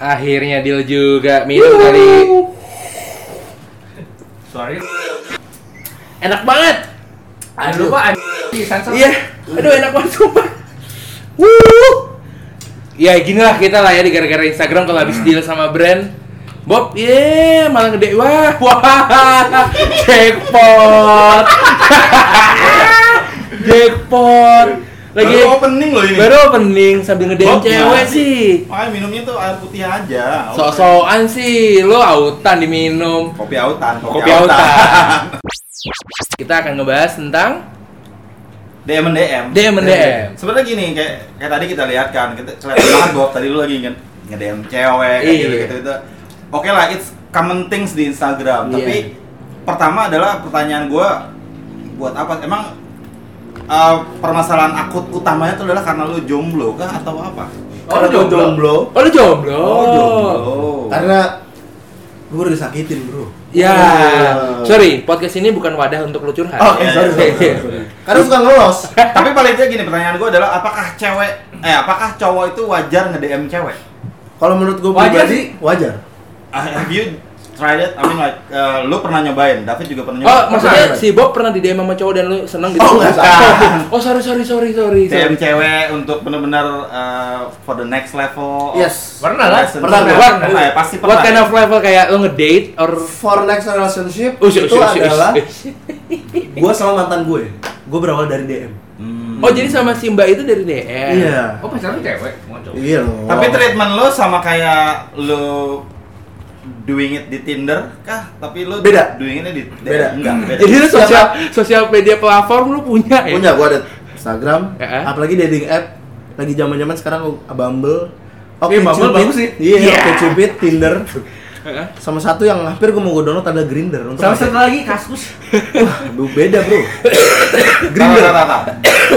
Akhirnya deal juga minum kali. Sorry. Enak banget. Aduh, lupa ada sensor. Iya. Aduh enak banget sumpah. Wuh. Ya gini lah kita lah ya di gara-gara Instagram kalau habis deal sama brand Bob, ye malah gede wah, wah, jackpot, jackpot. Lagi Baru opening loh ini. baru opening sambil ngedein Bob, cewek sih. Makanya minumnya tuh air putih aja. Sok-sokan sih, lo autan diminum. Kopi autan. Kopi autan. Kita akan ngebahas tentang DM DM. DM DM. Sebenarnya gini kayak kayak tadi kita lihat kan, kita kelihatan banget Bob tadi lu lagi kan nge-DM cewek kayak Iya. gitu gitu itu. Oke lah, it's common things di Instagram. Iya. Tapi pertama adalah pertanyaan gua buat apa? Emang uh, permasalahan akut utamanya itu adalah karena lu jomblo kah atau apa? Oh, lu jomblo. Oh lu jomblo. Oh, jomblo. Karena gue udah disakitin bro. Ya, Oh. sorry, podcast ini bukan wadah untuk lu curhat. Oke, Iya, sorry, iya, sorry, iya. sorry, sorry. Karena suka ngelos. Tapi paling tidak gini pertanyaan gua adalah apakah cewek eh apakah cowok itu wajar nge-DM cewek? Kalau menurut gue Wajar pribadi, wajar. Ah, Have you tried it? I mean like uh, lu pernah nyobain, David juga pernah Oh, nyobain. maksudnya Bukan. si Bob pernah di DM sama cowok dan lu seneng gitu? Oh, enggak, bukan. Oh, sorry, sorry, sorry, sorry. DM cewek untuk benar-benar uh, for the next level. Yes. Pernah lah. relationship. Pernah, pernah. Pernah ya, pasti pernah. What kind of level kayak lu ngedate or For next relationship Oh, shit, itu shit, adalah gue sama mantan gue. Gue berawal dari DM. Hmm. Oh, jadi sama si Mbak itu dari DM. Iya. Oh, pacar lu cewek? Mau coba. Iya. Tapi treatment lu sama kayak lu doing it di Tinder kah? Tapi lu Beda. doing it di Beda. Enggak, beda. Jadi lu sosial sosial media platform lu punya ya? punya gue ada Instagram, Ya. apalagi dating app lagi zaman-zaman sekarang Bumble. Oke, Iya, Bumble bagus sih. Iya, Iya. oke Cupid, Tinder. Sama satu yang hampir gue mau gue download ada Grinder untuk Sama satu lagi kasus. Wah, beda bro. Grinder.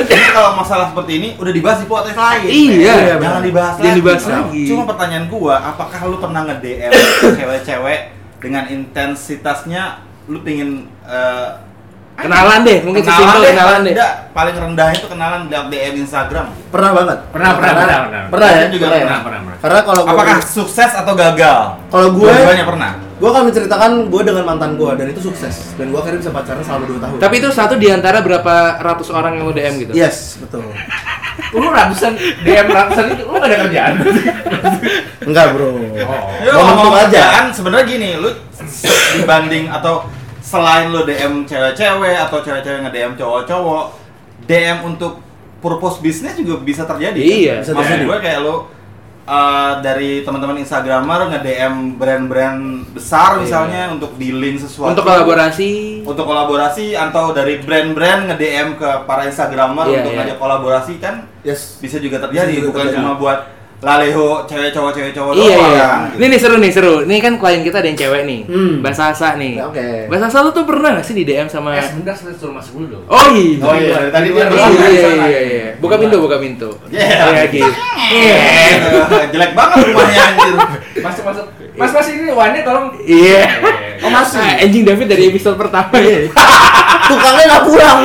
Ini kalau masalah seperti ini udah dibahas di podcast lain. Iya. Jangan dibahas Jangan lagi. dibahas lagi. Cuma pertanyaan gua, apakah lu pernah nge-DM cewek-cewek dengan intensitasnya lu pingin eh, Kenalan deh, mungkin kenalan sesimpel deh, kenalan deh. tidak, paling rendah itu kenalan lewat DM Instagram. Pernah banget. Pernah, pernah, Karena- pernah, pernah. Pernah ya? Juga Pernah ya? Pernah, pernah, pernah. Karena kalau gua- Apakah sukses atau gagal? Kalau gue, Dua-duanya pernah. gue akan menceritakan gue dengan mantan gue dan itu sukses dan gue akhirnya bisa pacaran selama 2 tahun. Tapi itu satu di antara berapa ratus orang yang lu DM gitu? yes, betul. Lu ratusan DM ratusan itu lu gak ada kerjaan. Enggak bro. Oh. Ya, Momentum ngomong aja. kerjaan sebenarnya gini, lu dibanding atau selain lu DM cewek-cewek atau cewek-cewek nge-DM cowok-cowok, DM untuk purpose bisnis juga bisa terjadi. Iya, bisa Maksud terjadi. gue kayak lu uh, dari teman-teman Instagramer nge-DM brand-brand besar Iya. misalnya untuk dealing sesuatu. Untuk kolaborasi. Untuk kolaborasi atau dari brand-brand nge-DM ke para Instagramer Iya, untuk iya. ngajak kolaborasi kan Yes. bisa juga terjadi, Bisa juga bukan terjadi. cuma buat laleho cewek cowok cewek cowok Iya, iya. kan, gitu. Ini nih seru nih, seru. Ini kan klien kita ada yang cewek nih. Hmm. Mbak Sasa nih. Ya, oke. Mbak Sasa lu tuh pernah gak sih di DM sama Eh, sebentar saya suruh masuk dulu dong. Oh iya. Oh iya, dari tadi dia Iya, bilang, iya, iya, iya, iya. Buka pintu, buka pintu. Yeah. Iya, gitu. Iya. Eh, jelek banget rumahnya anjir. Masuk, masuk. Mas, mas ini wannya tolong. Iya. Oh, masih? Ah, anjing David dari episode pertama ya. Tukangnya nggak pulang.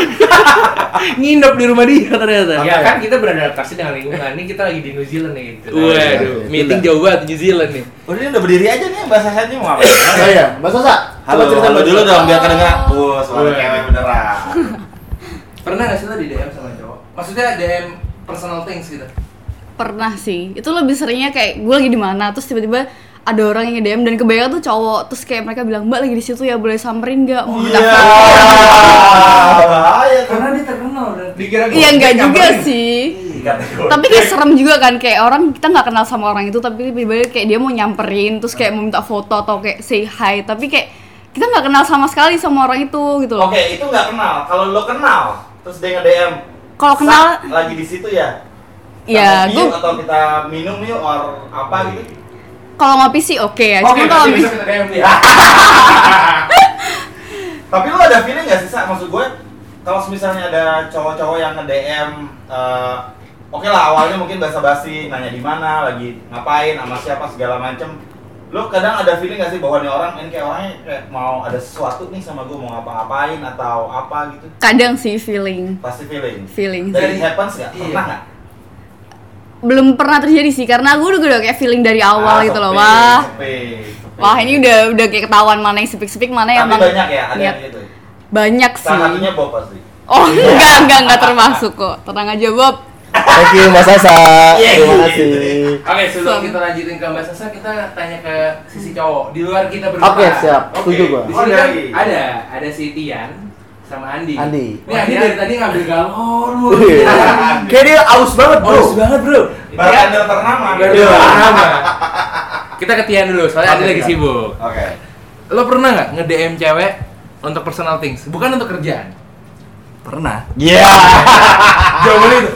Nginep di rumah dia ternyata. Ya kan kita beradaptasi dengan lingkungan. Ini kita lagi di New Zealand nih. Gitu. Waduh, iya. meeting jauh banget New Zealand nih. Oh ini udah berdiri aja nih bahasa saya mau apa? Oh iya, Mbak Sosa. Halo, cerita halo dulu dong biar kedengar. Wah, suara Wah. cewek beneran. Pernah gak sih lo di DM sama cowok? Maksudnya DM personal things gitu? pernah sih itu lebih seringnya kayak gue lagi di mana terus tiba-tiba ada orang yang nge-DM dan kebanyakan tuh cowok terus kayak mereka bilang mbak lagi di situ ya boleh samperin nggak mau minta Iya. foto Bahaya tuh. Karena dia terkenal dan iya enggak dia juga sih Kategori. tapi kayak serem juga kan kayak orang kita nggak kenal sama orang itu tapi tiba-tiba kayak dia mau nyamperin terus kayak mau minta foto atau kayak say hi tapi kayak kita nggak kenal sama sekali sama orang itu gitu loh Oke, itu nggak kenal. Kalau lo kenal, terus dia nge-DM. Kalau "Sak, kenal lagi di situ ya. ya Kita gue atau kita minum yuk or apa gitu. Kalau ngopi sih oke ya Oke, cuma kalau bisa kita DM dia. Tapi lo ada feeling gak sih, Sa? Maksud gue, kalau misalnya ada cowok-cowok yang nge-DM, eh, oke lah awalnya mungkin basa-basi, nanya di mana, lagi ngapain, sama siapa, segala macem. Lo kadang ada feeling gak sih bahwa nih orang, ini kayak orangnya kayak mau ada sesuatu nih sama gue, mau ngapa-ngapain atau apa gitu. kadang sih feeling Pasti feeling. feeling sih. happens gak? Iya. Pernah gak? Belum pernah terjadi sih karena gue udah, udah kayak feeling dari awal Ah, gitu loh wah wah ini udah udah kayak ketahuan mana yang sepik-sepik mana yang emang banyak ya, ada yang gitu. banyak sih Salah satunya Bob pasti. oh enggak enggak enggak termasuk kok tenang aja Bob Thank you Mas Sasa. Iya, Terima iya, kasih. Oke, sebelum Sam. kita lanjutin ke Mbak Sasa, kita tanya ke sisi cowok di luar kita berdua. Oke, siap. Oke, Setuju gua. Di Oh, sini kan dari- ada ada si Tian sama Andi. Andi. Ini Andi dari tadi ngambil galon mulu. Iya. Kayak dia aus banget, bro. Aus banget, Bro. Bartender ternama. Baru gitu. nama. Kita ke Tian dulu, soalnya Andi lagi sibuk. Oke. Lo pernah nggak nge-DM cewek untuk personal things? Bukan untuk kerjaan. Pernah. Iya. Jawabannya itu.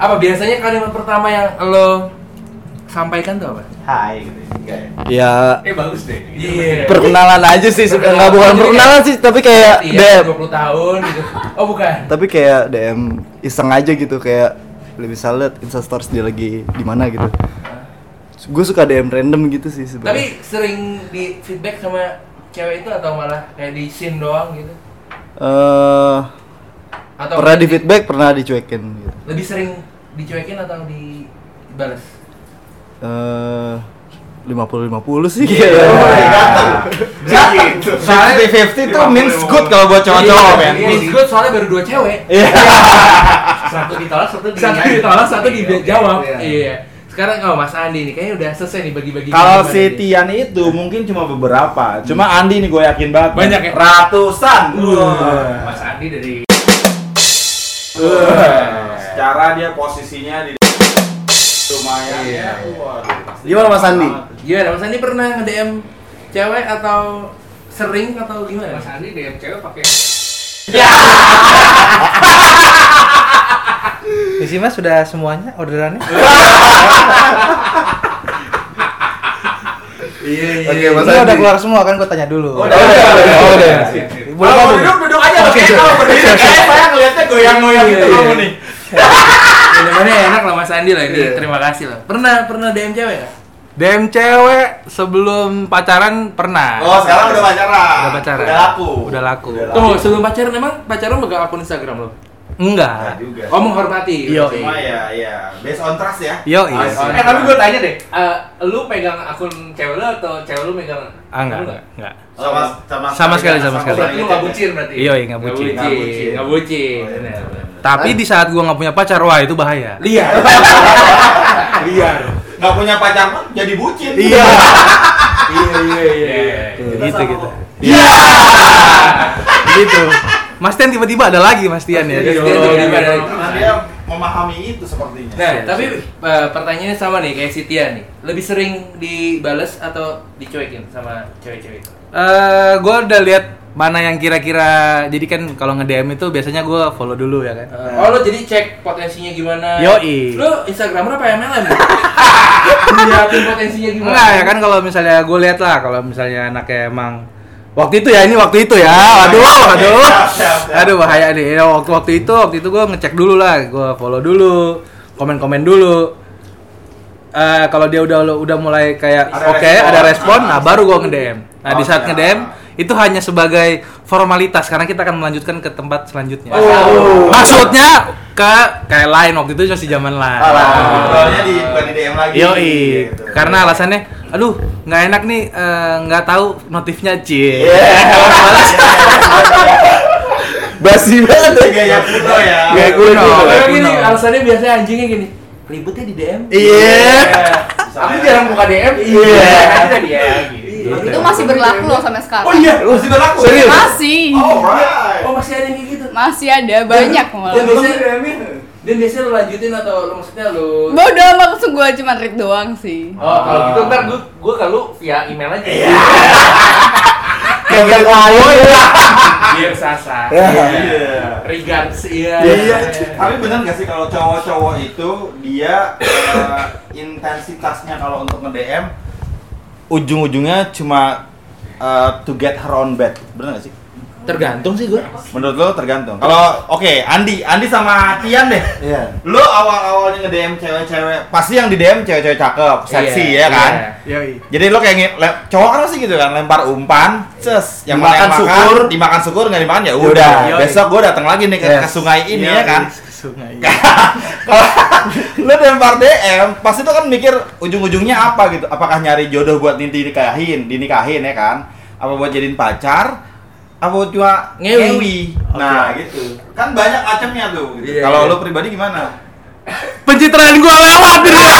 apa biasanya kalimat pertama yang lo sampaikan tuh apa? Hai gitu. Enggak ya? Ya Eh bagus deh. Iya. perkenalan aja sih sebenarnya nggak bukan Jadi perkenalan kayak- sih tapi kayak Iya, DM 20 tahun gitu. Oh, bukan. tapi kayak DM iseng aja gitu kayak lebih lihat instastories dia lagi di mana gitu gue suka DM random gitu sih Tapi sebenarnya sering di feedback sama cewek itu atau malah kayak di scene doang gitu? eh Atau pernah di feedback pernah dicuekin gitu Lebih sering dicuekin atau dibalas? Eh lima puluh lima puluh sih Iya. kayak Gitu. Soalnya 50 tuh means good kalau buat cowok-cowok, men. Iya, Means good soalnya baru dua cewek. Satu ditolak, satu di Satu ditolak, satu dijawab. Iya. Iya. Sekarang oh Mas Andi nih kayaknya udah selesai nih bagi-bagi. Kalau si? Tian itu mungkin cuma beberapa. Cuma Andi nih gue yakin banget. Banyak ya? Ratusan. Wah. Mas Andi dari Wah. Secara dia posisinya di lumayan Iya. ya. Waduh, Gimana, Mas Andi? Gimana Mas Andi pernah nge-DM cewek atau sering atau gimana? Mas Andi DM cewek pakai Misi mas sudah semuanya orderannya? Iya iya. Oke, Mas Ini udah Andi. keluar semua kan gue tanya dulu. Oh, udah, udah, udah. Oh, udah. Boleh duduk duduk aja. Kayaknya kalau berdiri kayak saya ngeliatnya goyang-goyang gitu Iya, kamu iya. nih. Gimana enak lah Mas Andi lah ini. Iya. Terima kasih lah. Pernah pernah DM cewek nggak? DM cewek sebelum pacaran pernah. Oh, sekarang udah pacaran. Udah pacaran. Udah laku. Udah laku. Tunggu sebelum pacaran emang pacaran megang akun Instagram lo? Enggak Enggak. juga. Oh menghormati. Iya. berarti. Cuma ya, ya. Based on trust ya. Yo, Oh, iya. oh, Eh tapi gue tanya deh, eh, lu pegang akun cewek lu atau cewek lu megang Ah, enggak, lu enggak, enggak. Sama sama Sama sekali, sama sekali. Berarti lu gak bucin berarti? Iya, iya, nggak Nggak bucin. bucin. Nggak bucin. Iya. Tapi di saat gua nggak punya pacar, wah itu bahaya. Liar. Liar. Nggak punya pacar pun jadi bucin. Iya. Iya iya iya. gitu gitu. Iya. gitu. Mas Tian tiba-tiba ada lagi Mas Tian ya. Mas Tian tiba-tiba ada. Karena dia memahami itu sepertinya. Nah, tapi eh, pertanyaannya sama nih kayak si Tia nih. Lebih sering dibales atau dicuekin sama cewek-cewek itu? Eh, gue udah lihat mana yang kira-kira jadi kan kalau nge-DM itu biasanya gue follow dulu ya kan. Oh lo jadi cek potensinya gimana? Yoi. Lo Instagramer apa MLM? Liatin potensinya gimana? Enggak ya kan kalau misalnya gue lihat lah kalau misalnya anaknya emang waktu itu ya ini waktu itu ya. Aduh, aduh. Aduh bahaya nih. Ya, waktu waktu itu waktu itu gue ngecek dulu lah, gue follow dulu, komen-komen dulu. Eh kalau dia udah udah mulai kayak oke, respon. ada respon, Ah, nah baru gue nge-DM. Nah, di saat siap. nge-DM itu hanya sebagai formalitas karena kita akan melanjutkan ke tempat selanjutnya. Oh. Maksudnya ke kayak lain waktu itu masih zaman lain. Alah, ngobrolnya di bukan di DM lagi. Yoi, gitu. karena alasannya, aduh nggak enak nih, eh, nggak tahu notifnya cie. Iya. Basi banget ya. gaya kuno ya. Gaya kuno. Kayak gini, alasannya biasanya anjingnya gini. Ribetnya di DM. Iya. Aku jarang buka DM. Iya. Ada dia gitu. itu masih berlaku loh sampai sekarang Oh iya, masih berlaku. Serius? masih Oh, right. Oh masih ada yang kayak gitu. masih ada banyak Dan malah biasanya dan biasanya lo lanjutin atau lo maksudnya lo bodoh amat maksud gue cuma read doang sih Oh, kalau gitu ntar gue gue ke lu via email aja. Kayak lain. biar sasa. Iya. Regards iya. Iya, tapi benar nggak sih kalau cowok-cowok itu dia eh, intensitasnya kalau untuk nge-DM ujung-ujungnya cuma eh, to get her on bed. Benar nggak sih? Tergantung sih gue. Menurut lo tergantung. Kalau oke, Andi, Andi sama Tian deh. Iya. Lo awal-awalnya nge-DM cewek-cewek, pasti yang di DM cewek-cewek cakep, seksi Iya, ya kan? iya. Yoi. Jadi lo kayak nge- cowok kan pasti gitu kan, lempar umpan, ces, yang Dimakan mana yang makan, syukur. dimakan syukur nggak dimakan ya udah. Besok gue datang lagi nih ke, Yes. ke sungai ini Yoi. ya kan. Sungai. Kalau lu lempar DM, pasti tuh kan mikir ujung-ujungnya apa gitu. Apakah nyari jodoh buat dinikahin, dinikahin ya kan? Apa buat jadiin pacar? Apa buat cuma Ngewi. ngewi? Nah, gitu. Kan banyak macamnya tuh. Gitu. Iya, Kalau iya. lu pribadi gimana? Pencitraan gua lewat gitu.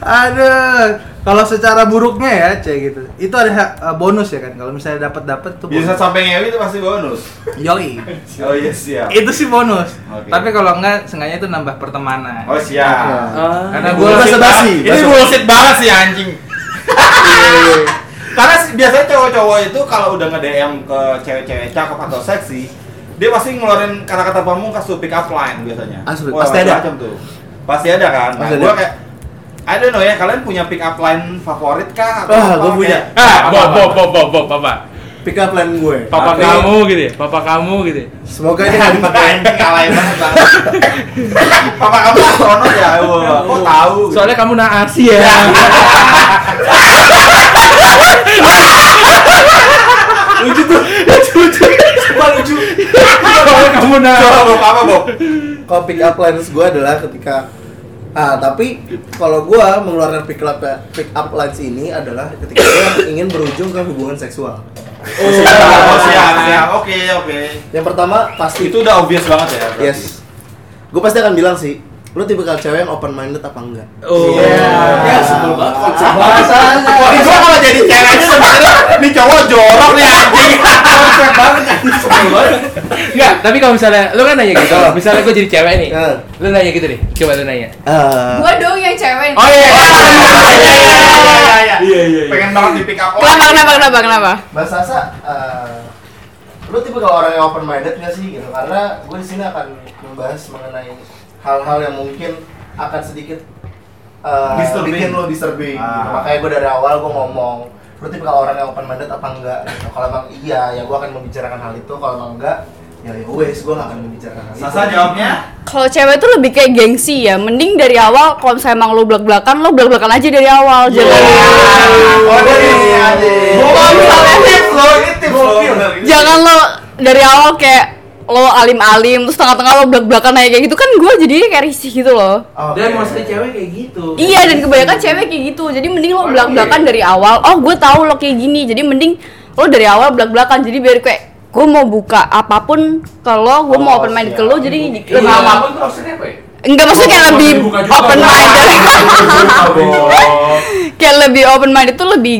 Aduh, kalau secara buruknya ya, cek gitu. Itu ada uh, bonus ya kan. Kalau misalnya dapat dapat tuh Bisa sampai ngewi itu pasti bonus. Yoi. Oh iya siap. Itu sih bonus. Oke. Tapi kalau enggak, sengaja itu nambah pertemanan. Oh siap. Karena Ini gua bullshit basa-basi, banget. Ini bullshit banget sih anjing. Karena biasanya cowok-cowok itu kalau udah nge-DM ke cewek-cewek cakep atau seksi, dia pasti ngeluarin kata-kata pamungkas tuh pick up line biasanya. Asli, Wah, pasti ada. macam-macam tuh. Pasti ada kan. Nah, gua kayak I don't know ya, kalian punya pick up line favorit kah? Atau apa? gua punya. Ah, Bob? Bob, Bob, Bob, Bob, papa. Pick up line gue. Papa Tapi- kamu gitu ya, papa kamu gitu ya. Semoga ini nggak dipakai. Alay banget Bang. Papa kamu astronot ya? Wah, kok tahu? Soalnya kamu naas ya. lucu tuh, lucu lucu. Sumpah lucu. Soalnya kamu Coba naas. Bob, apa Bob? Kalau pick up lines gue adalah ketika Ah, tapi kalau gue mengeluarkan pick up pick up lines ini adalah ketika gue ingin berujung ke hubungan seksual. Oh, siap, oh, siap, siap. Oke, oke. Yang pertama pasti Itu udah obvious banget ya. berarti. yes. Gue pasti akan bilang sih, lu tipikal cewek yang open minded apa enggak? Oh. Ya, sebel banget konsep bahasanya. Wah, gua kalau jadi ceweknya sebenarnya ini cowok jorok nih anjing. Konsep banget kan. Sebel banget. Enggak, tapi kalau misalnya lu kan nanya gitu, misalnya gue jadi cewek nih. Lu nanya gitu deh, coba lu nanya. Eh, Gua dong yang cewek. Oh iya. Iya, iya, iya. Iya, iya. Pengen banget di pick up Kenapa kenapa kenapa kenapa? Mbak Sasa, eh, lu tipe kalau orang yang open minded gak sih gitu? Karena gue di sini akan membahas mengenai hal-hal yang mungkin akan sedikit eh, Disturbing. bikin lo disturbing. Ah. Gitu. Makanya gue dari awal gue ngomong, lu tipe kalau orang yang open minded apa enggak? Gitu. Kalau emang iya, ya gue akan membicarakan hal itu. Kalau emang enggak, ya ya wes gue gak akan membicarakan hal itu. Sasa jawabnya. Kalau cewek tuh lebih kayak gengsi ya. Mending dari awal kalau misalnya emang lo belak-belakan, lo belak-belakan aja dari awal. Jangan Oh, dari ini aja. Kalau misalnya tips lo, ini tips lo. jangan lo dari awal kayak lo alim-alim terus tengah-tengah lo belak-belakan aja kayak gitu kan gue jadi kayak risih gitu loh. Oke. Dan mostly cewek kayak gitu. Iya dan kebanyakan cewek kayak gitu. Jadi mending lo belak-belakan dari awal. Oh gue tahu lo kayak gini. Jadi mending lo dari awal belak-belakan. Jadi biar kayak gue mau buka apa pun kalau gue mau Oh, open minded siap. ke lo jadi Iya, lebih apa pun tuh maksudnya apa ya? enggak maksudnya kayak lebih open minded. kayak lebih open minded tuh lebih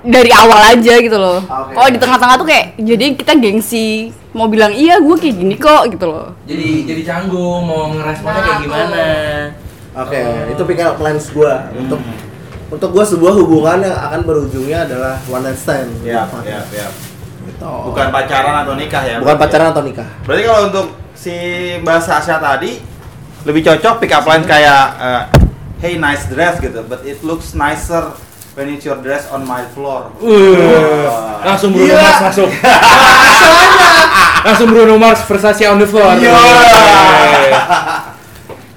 dari awal aja gitu loh. Oke. Kalau di tengah-tengah tuh kayak jadi kita gengsi mau bilang iya gue kayak gini kok gitu loh. Jadi jadi canggung mau ngeresponnya kayak Nah, gimana. Oke, itu pick up lines gue untuk untuk gue sebuah hubungan yang akan berujungnya adalah one night stand. Ya, ya, ya. Gitu. Bukan pacaran atau nikah ya. Bukan berarti ya? pacaran atau nikah. Berarti kalau untuk si Mbak Sasha tadi lebih cocok pick up line kayak eh, hey nice dress gitu, but it looks nicer when it's your dress on my floor. Uh, Wah. langsung Bruno Gila. Mars masuk. langsung Bruno Mars Versace on the floor. Iya. Iya.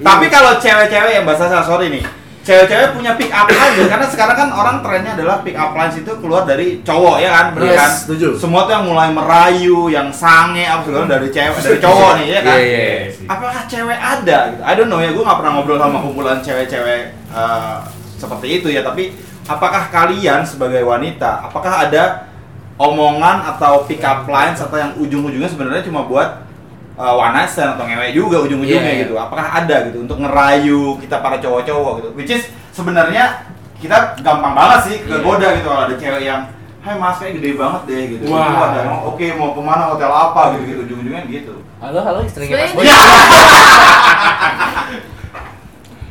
Tapi kalau cewek-cewek yang Mbak Sasha sorry nih, cewek-cewek punya pick up line gitu. karena sekarang kan orang trennya adalah pick up lines itu keluar dari cowok ya kan, bener Yes, kan? setuju. Semua tuh yang mulai merayu, yang sange apa segala dari cewek, dari cowok nih ya kan. Iya, iya, iya. Apakah cewek ada gitu? I don't know ya, gue nggak pernah ngobrol sama kumpulan cewek-cewek eh, seperti itu ya. Tapi apakah kalian sebagai wanita, apakah ada omongan atau pick up lines atau yang ujung-ujungnya sebenarnya cuma buat uh, stand atau ngewe juga ujung-ujungnya Iya, iya. gitu. Apakah ada gitu untuk ngerayu kita para cowok-cowok gitu. Which is sebenarnya kita gampang banget sih kegoda gitu kalau ada cewek yang Hai mas, kayak gede banget deh gitu. Wah. Ada yang, Oke, mau ke mana hotel apa gitu gitu ujung-ujungnya gitu. Halo, halo istrinya Mas Boy.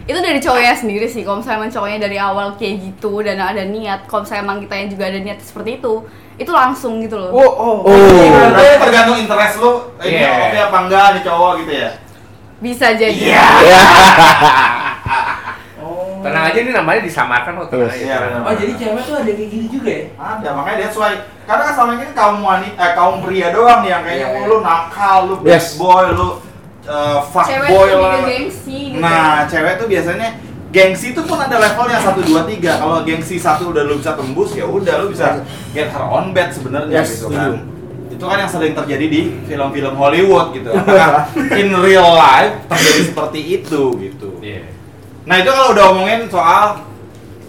Itu dari cowoknya sendiri sih kalau misalnya emang cowoknya dari awal kayak gitu dan ada niat kalau misalnya emang kita juga ada niat seperti itu itu langsung gitu loh oh. Berarti tergantung interest lu, ini Iya. oke apa enggak nih cowok gitu ya. bisa jadi Iya. Tenang aja ini namanya disamarkan kok tenang aja. Iya, benar. Oh jadi cewek tuh ada kayak gini juga ya? Ada, makanya that's why karena kan selama ini kaum wanita eh, kaum pria doang nih yang kayaknya Iya, oh, iya. lu nakal, lu bad Yes. boy, lu uh, fuck cewek boy tuh lah. gengsi gitu Nah, cewek tuh biasanya gengsi itu pun ada levelnya 1 2 3. Kalau gengsi satu udah lu bisa tembus ya udah lu bisa get her on bed sebenarnya Yes, gitu kan. itu kan yang sering terjadi di film-film Hollywood gitu. Apakah in real life terjadi seperti itu gitu. Iya. Nah itu kalau udah ngomongin soal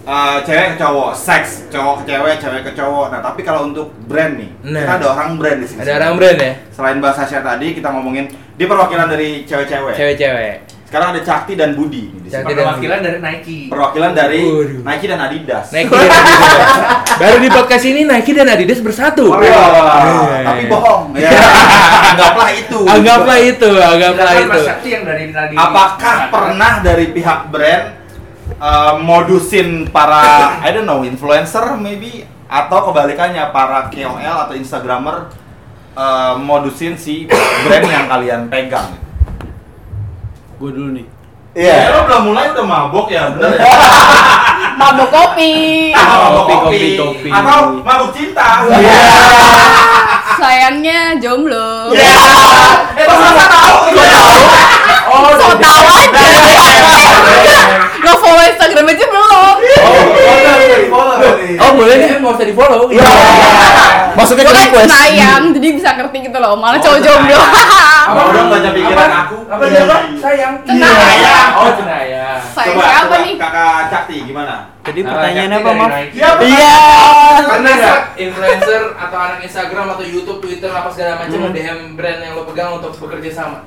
uh, cewek ke cowok, seks cowok ke cewek, cewek ke cowok. Nah tapi kalau untuk brand nih, Nah. kita ada orang brand di sini. Ada orang brand ya? Selain bahasa Sasha tadi, kita ngomongin di perwakilan dari cewek-cewek. Cewek-cewek. Sekarang ada Cakti dan Budi nih di sini. Cakti dan Perwakilan dari Nike. Perwakilan dari Waduh. Nike dan Adidas. Nike dan Adidas. Baru di podcast ini Nike dan Adidas bersatu. Oh, iya. Iya. tapi bohong. Ya. Anggaplah itu. Anggaplah itu, anggaplah Silakan itu. Mas Sakti yang dari tadi. Apakah pernah dari pihak brand uh, modusin para I don't know influencer maybe atau kebalikannya para KOL atau Instagramer uh, modusin si brand yang kalian pegang? Gue dulu nih. Iya. lo belum mulai udah mabok ya, bener ya? Mabok kopi. Ah, mabok Kopi, kopi, kopi. Atau mabuk cinta? Iya. Sayangnya jomblo. Iya. Eh, pas masa tahu? Oh, So aja. Lo follow Instagram aja belum? Oh, boleh nih, mau usah di-follow. Iya. Maksudnya Gue ke kan request. sayang, jadi bisa ngerti gitu loh. Malah cowok jomblo. Apa udah baca pikiran aku? Apa dia apa? Sayang. Cenayang. Oh, cenayang. Sayang Coba, siapa nih? Kakak Cakti gimana? Jadi Nah, pertanyaannya apa, Maaf? Iya. Pernah nggak influencer atau anak Instagram atau YouTube, Twitter apa segala macam nge-DM brand yang lo pegang untuk bekerja sama?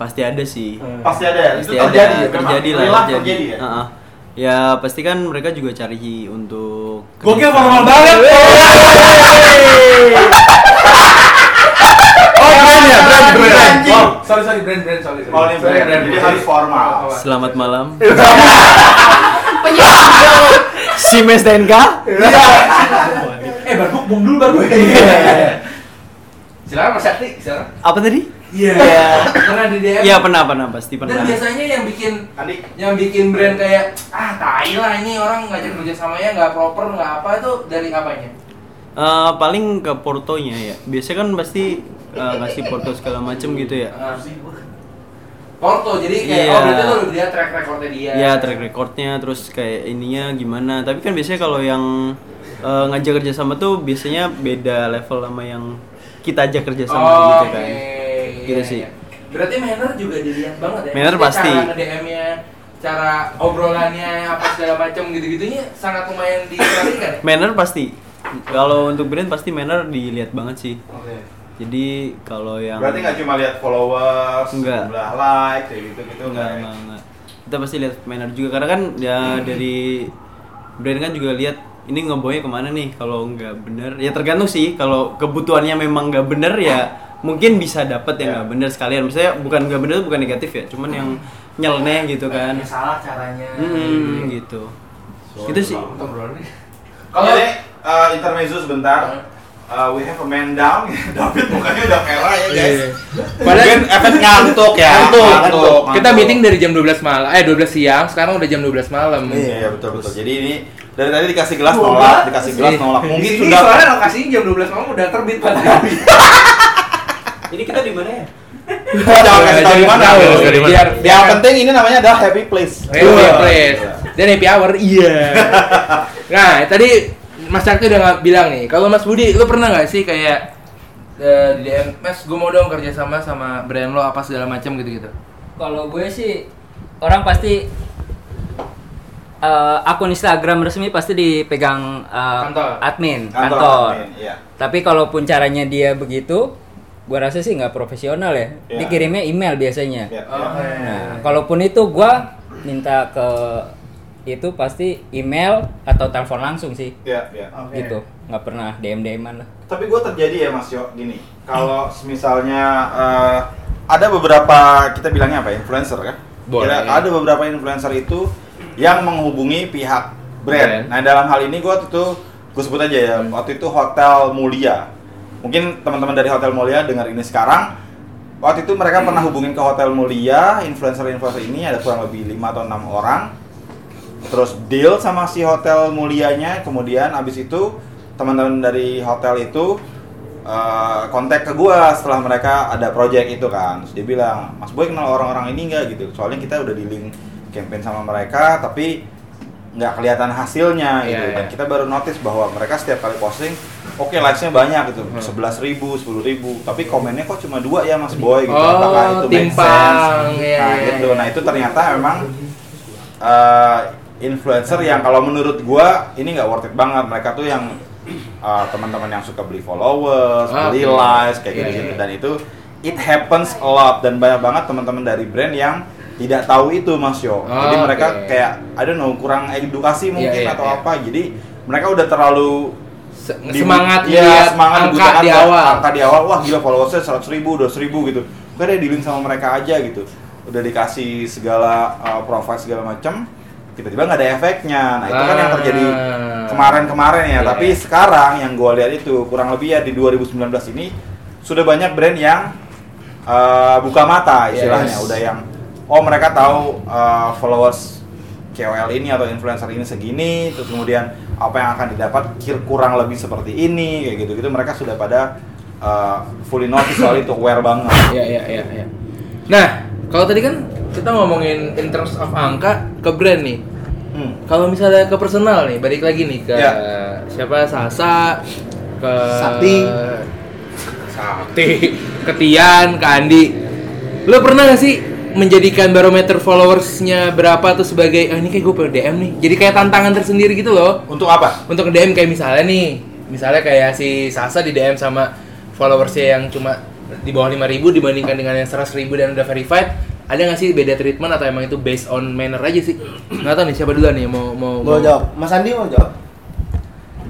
Pasti ada sih. Pasti ada ya? Pasti Itu ada, terjadi ya? terjadi lah, terjadi. terjadi ya? Heeh. Ya pasti kan mereka juga cari untuk Gokil formal banget. Oh, brand ya, brand, brand. Oh, sorry sorry brand brand sorry. sorry. Oh, ini Sorry, brand, jadi harus formal. Selamat malam. Penyusup. si Mes DNK. Eh, baru bung dulu baru. Silakan Mas Sakti, silakan. Apa tadi? Iya. Pernah di DM. Iya pernah pernah pasti Dan pernah. biasanya yang bikin Andi, yang bikin brand kayak ah tai lah ini orang ngajak kerja samanya nggak proper nggak apa itu dari apanya? Eh, paling ke portonya ya. Biasanya kan pasti eh, ngasih porto segala macem gitu ya. Ah. Porto jadi kayak Iya. oh berarti lo lihat track recordnya dia. Ya track recordnya terus kayak ininya gimana. Tapi kan biasanya kalau yang eh, ngajak kerja sama tuh biasanya beda level sama yang kita ajak kerja sama Oh, gitu kan. oke. Gitu Iya, sih. iya. Berarti manner juga dilihat banget ya. Manner pasti. Cara nge-DM-nya, cara obrolannya apa segala macam gitu-gitunya sangat lumayan diperhatikan. Manner pasti. Kalau untuk brand pasti manner dilihat banget sih. Oke. Jadi kalau yang Berarti nggak cuma lihat followers, Enggak. jumlah like, kayak gitu-gitu enggak, ya? enggak, enggak. Kita pasti lihat manner juga karena kan ya dari brand kan juga lihat ini ngebawanya ke mana nih kalau nggak bener ya tergantung sih kalau kebutuhannya memang nggak bener ya mungkin bisa dapat yang Ya. nggak bener sekalian misalnya bukan nggak bener itu bukan negatif ya cuman yang nyeleneh gitu kan Kayak salah caranya. hmm, gitu gitu sih Untuk bro nih. Kalau uh, intermezzo sebentar. Uh, we have a man down. David mukanya udah merah ya guys. Iya. Padahal- Mungkin efek ngantuk ya. Ngantuk. Ngantuk, Kita ngantuk. meeting dari jam 12 malam, eh 12 siang, sekarang udah jam 12 malam. Iya betul betul. Jadi ini dari tadi dikasih gelas nolak, dikasih gelas nolak. Di Mungkin sini sudah soalnya lokasinya jam 12 malam udah terbit matahari. ini kita di mana ya jangan kasih tahu di mana. Biar Yang penting ini namanya adalah happy place. Happy place. Dan happy hour, iya. nah, tadi Mas Sakti udah nggak bilang nih, kalau Mas Budi, lu pernah nggak sih kayak eh, di DM, Mas, gue mau dong kerja sama sama brand lo apa segala macam gitu-gitu. Kalau gue sih orang pasti eh, akun Instagram resmi pasti dipegang eh, Kantor. admin Kantor, kantor. admin, iya. Tapi kalaupun caranya dia begitu, gue rasa sih nggak profesional ya. Iya. Dikirimnya email biasanya. Iya, Oke. iya. Nah, kalaupun itu gue minta ke itu pasti email atau telepon langsung sih. Iya, iya. Gitu. Nggak pernah DM DM-an lah. Tapi gue terjadi ya Mas Yo, gini. Kalau misalnya eh, ada beberapa kita bilangnya apa ya, influencer kan? Boleh. Kira- ada beberapa influencer itu yang menghubungi pihak brand. Brand. Nah dalam hal ini gue waktu itu gue sebut aja ya, waktu itu Hotel Mulia. Mungkin teman-teman dari Hotel Mulia dengar ini sekarang. Waktu itu mereka pernah hubungin ke Hotel Mulia, influencer-influencer ini ada kurang lebih 5 atau 6 orang. Terus deal sama si Hotel Mulianya, kemudian abis itu teman-teman dari hotel itu eh, kontak ke gua setelah mereka ada project itu kan. Terus dia bilang, "Mas Boy kenal orang-orang ini nggak gitu? Soalnya kita udah di link campaign sama mereka tapi nggak kelihatan hasilnya gitu. Iya, Dan iya. kita baru notice bahwa mereka setiap kali posting oke likes-nya banyak gitu, sebelas ribu, sepuluh ribu, tapi komennya kok cuma dua ya Mas Boy gitu, apakah Oh, itu make sense? Iya, Nah iya, gitu, iya. nah itu ternyata memang eh, influencer yang kalau menurut gua ini nggak worth it banget, mereka tuh yang eh, teman-teman yang suka beli followers, Ah, beli oke. likes kayak Iya, gitu-gitu iya. dan itu it happens a lot dan banyak banget teman-teman dari brand yang tidak tahu itu Mas Yo. Jadi Oh, mereka oke. kayak I don't know kurang edukasi mungkin Iya, iya, atau iya. apa. Jadi mereka udah terlalu di- semangat iya, lihat semangat angka di awal. Angka di awal wah gila followersnya 100 ribu, 200 ribu gitu. Oke deh di link sama mereka aja gitu. Udah dikasih segala uh, profile segala macam tiba-tiba nggak ada efeknya. Nah, itu kan yang terjadi Ah. kemarin-kemarin ya. Iya. Tapi sekarang yang gue lihat itu kurang lebih ya di 2019 ini sudah banyak brand yang uh, buka mata istilahnya. Yes. Udah yang oh mereka tahu uh, followers KOL ini atau influencer ini segini, terus kemudian apa yang akan didapat kurang lebih seperti ini kayak gitu-gitu mereka sudah pada uh, fully notice soal itu aware banget. Iya iya iya. iya. Nah, kalau tadi kan kita ngomongin in terms of angka ke brand nih. Hmm. Kalau misalnya ke personal nih, balik lagi nih ke Ya. siapa Sasa, ke Sakti. Sakti, ke Tian, ke Andi. Lo pernah gak sih menjadikan barometer followersnya berapa tuh sebagai ah ini kayak gue pengen DM nih. Jadi kayak tantangan tersendiri gitu loh. Untuk apa? Untuk DM kayak misalnya nih, misalnya kayak si Sasa di DM sama followersnya yang cuma di bawah 5000 dibandingkan dengan yang 100.000 dan udah verified. Ada nggak sih beda treatment atau emang itu based on manner aja sih? Nggak tahu nih siapa duluan nih mau mau Mau jawab, Mas Andi mau jawab?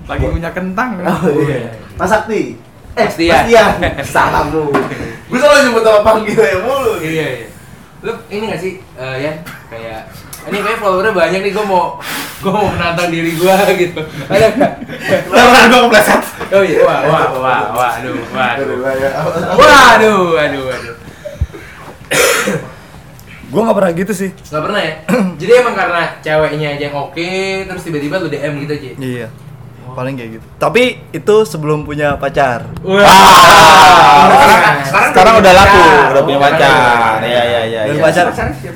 Lagi punya kentang. Oh iya. Mas Sakti. Eh, Mas Dian. Mas Dian. Salah lu. Gue selalu nyebut nama panggilnya mulu. Iya iya. Lu ini gak sih eh, ya kayak ini kayak followernya banyak nih gue mau gue mau menantang diri gue gitu. Ada nggak? Nah, gue kepleset. Oh iya, wah wah wah waduh waduh. ya. Waduh waduh waduh. Gue nggak pernah gitu sih. Gak pernah ya? Jadi emang karena ceweknya aja yang oke, terus tiba-tiba lu DM gitu aja. Iya. Paling kayak gitu. Tapi itu sebelum punya pacar. Wah. Sekarang, sekarang udah laku, udah punya pacar. Iya iya iya. Dan iya. pacar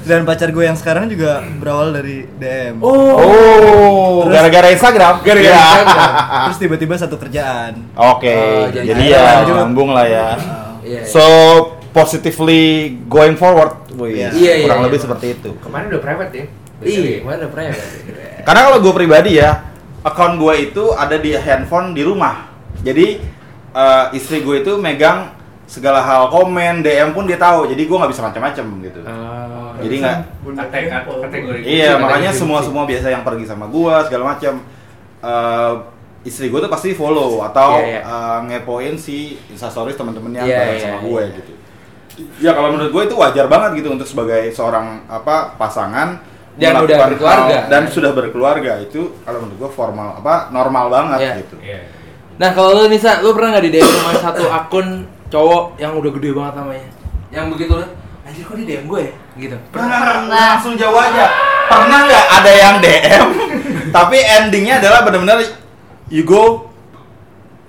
dan pacar gue yang sekarang juga berawal dari DM. Oh, gara-gara Instagram. Gara-gara Iya. Instagram. Terus tiba-tiba satu kerjaan. Oke, Oh, jadi jadi, ya nyambung lah ya. Iya, iya. So positively going forward, wih, Iya. Iya, kurang iya, lebih iya. seperti itu. Kemarin udah private ya? Iya, mana pernah ya? Karena kalau gue pribadi ya, account gue itu ada di handphone di rumah. Jadi eh, istri gue itu megang segala hal komen, DM pun dia tahu. Jadi gue nggak bisa macam-macam gitu. Oh, Jadi nggak Kategori. Iya, makanya kategori semua semua biasa yang pergi sama gua segala macam. eh, istri gua tuh pasti follow atau Iya, iya. eh, ngepoin si instastories teman-teman yang Iya, bareng iya, sama iya. gue gitu. Ya kalau menurut gue itu wajar banget gitu untuk sebagai seorang apa pasangan Dan melakukan udah berkeluarga. hal- dan sudah berkeluarga itu kalau menurut gue formal apa normal banget Iya. gitu. Iya. Nah kalau lu Nisa, lu pernah nggak di DM sama satu akun cowok yang udah gede banget namanya? Yang begitu lu, anjir kok di DM gue ya? Gitu. Pernah? Pernah. langsung jawab aja. Pernah nggak ada yang DM tapi endingnya adalah benar-benar you go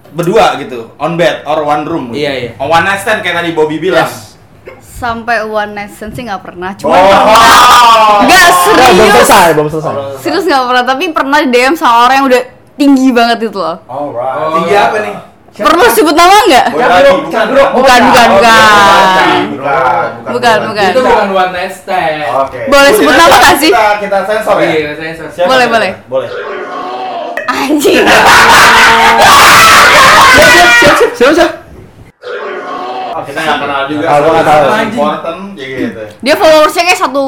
berdua gitu on bed or one room gitu. Iya, iya. Oh, one night stand kayak tadi Bobby bilang. Yes. Sampai one night stand sih nggak pernah. Cuma Oh. Nggak belum serius. selesai, belum selesai. Serius nggak pernah. Tapi pernah di DM sama orang yang udah tinggi banget itu loh. Alright. Oh, Tinggi iya. apa nih? Perlu sebut nama nggak? Bukan. Bukan, bukan, bukan. Bukan, Bukan, bukan. Itu bukan one night stand. Oke. Boleh sebut Kita- nama nggak sih? Kita kita sensor ya. Iya, saya sensor. Siapa Boleh, boleh. Boleh. Anjing. Siapa siapa? Oh, kita nggak kenal juga. Ah, gua nggak tahu. Important ya gitu. Dia followersnya kayak satu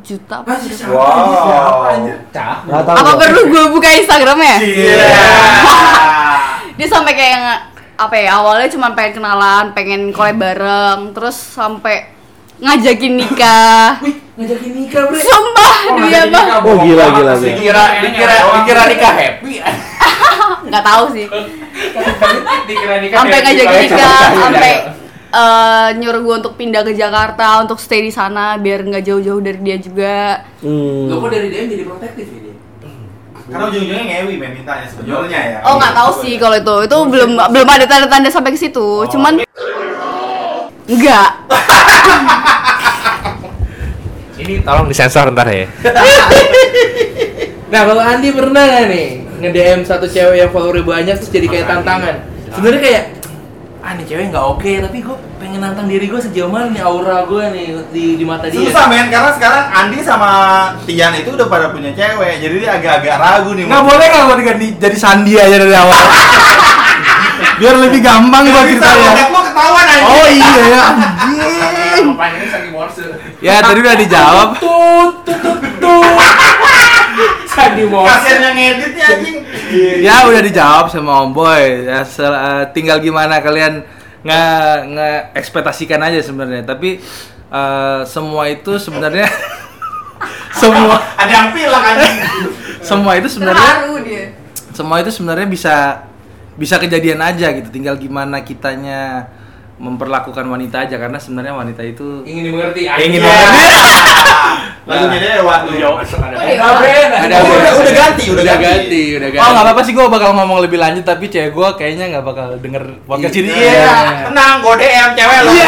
juta. apa? Wow. Tahu. Apa perlu gue buka Instagramnya? Iya. Dia sampai kayak nge- apa ya awalnya cuma pengen kenalan, pengen collab bareng, terus sampai ngajakin nikah. Wih, ngajakin nikah, Bre. Sumpah, demi apa? Oh, gila, gila, gila. Dikira dikira dikira nikah happy. Nggak tahu sih. Sampai ngajakin nikah, sampai eh, nyuruh gue untuk pindah ke Jakarta untuk stay di sana biar nggak jauh-jauh dari dia juga. Hmm. Lo kok dari DM jadi protektif ini? Karena ujung-ujungnya ngewi men mintanya sebenarnya ya. Oh nggak tahu sih kalau itu, itu belum belum ada tanda-tanda sampai ke situ. Cuman enggak. Ini tolong disensor ntar ya. Nah, kalau Andi pernah nggak nih nge-DM satu cewek yang followernya banyak terus jadi kayak tantangan. Sebenarnya kayak ah nih cewek nggak oke tapi gue pengen nantang diri gue sejauh mana nih aura gue nih di, di mata dia. Susah men, karena sekarang Andi sama Tian itu udah pada punya cewek, jadi dia agak-agak ragu nih. Nggak boleh nggak gue diganti jadi Sandi aja dari awal. Biar lebih gampang ceritanya. bokep lo ketahuan aja. Oh iya ya anjing. Ini. Ya tadi udah dijawab. Tut tut tut Sandi morse. Kasian yang ngeditnya anjing. Ya udah dijawab sama Om Boy. Ya, sel- eh, tinggal gimana kalian nge nge ekspektasikan aja sebenarnya. Tapi eh, semua itu sebenarnya semua Ada yang bilang anjing. semua itu sebenarnya semua itu sebenarnya bisa bisa kejadian aja gitu tinggal gimana kitanya memperlakukan wanita aja karena sebenarnya wanita itu Ingin dimengerti. Ingin Iya. Lagunya dewa tuh. Jauh masuk ada. Oh, iya. Oh, udah- udah ganti, udah udah ganti. ganti, udah ganti. Oh nggak apa-apa sih gue bakal ngomong lebih lanjut tapi cewek gue kayaknya nggak bakal denger podcast ini. Iya. Tenang, gue DM cewek lo.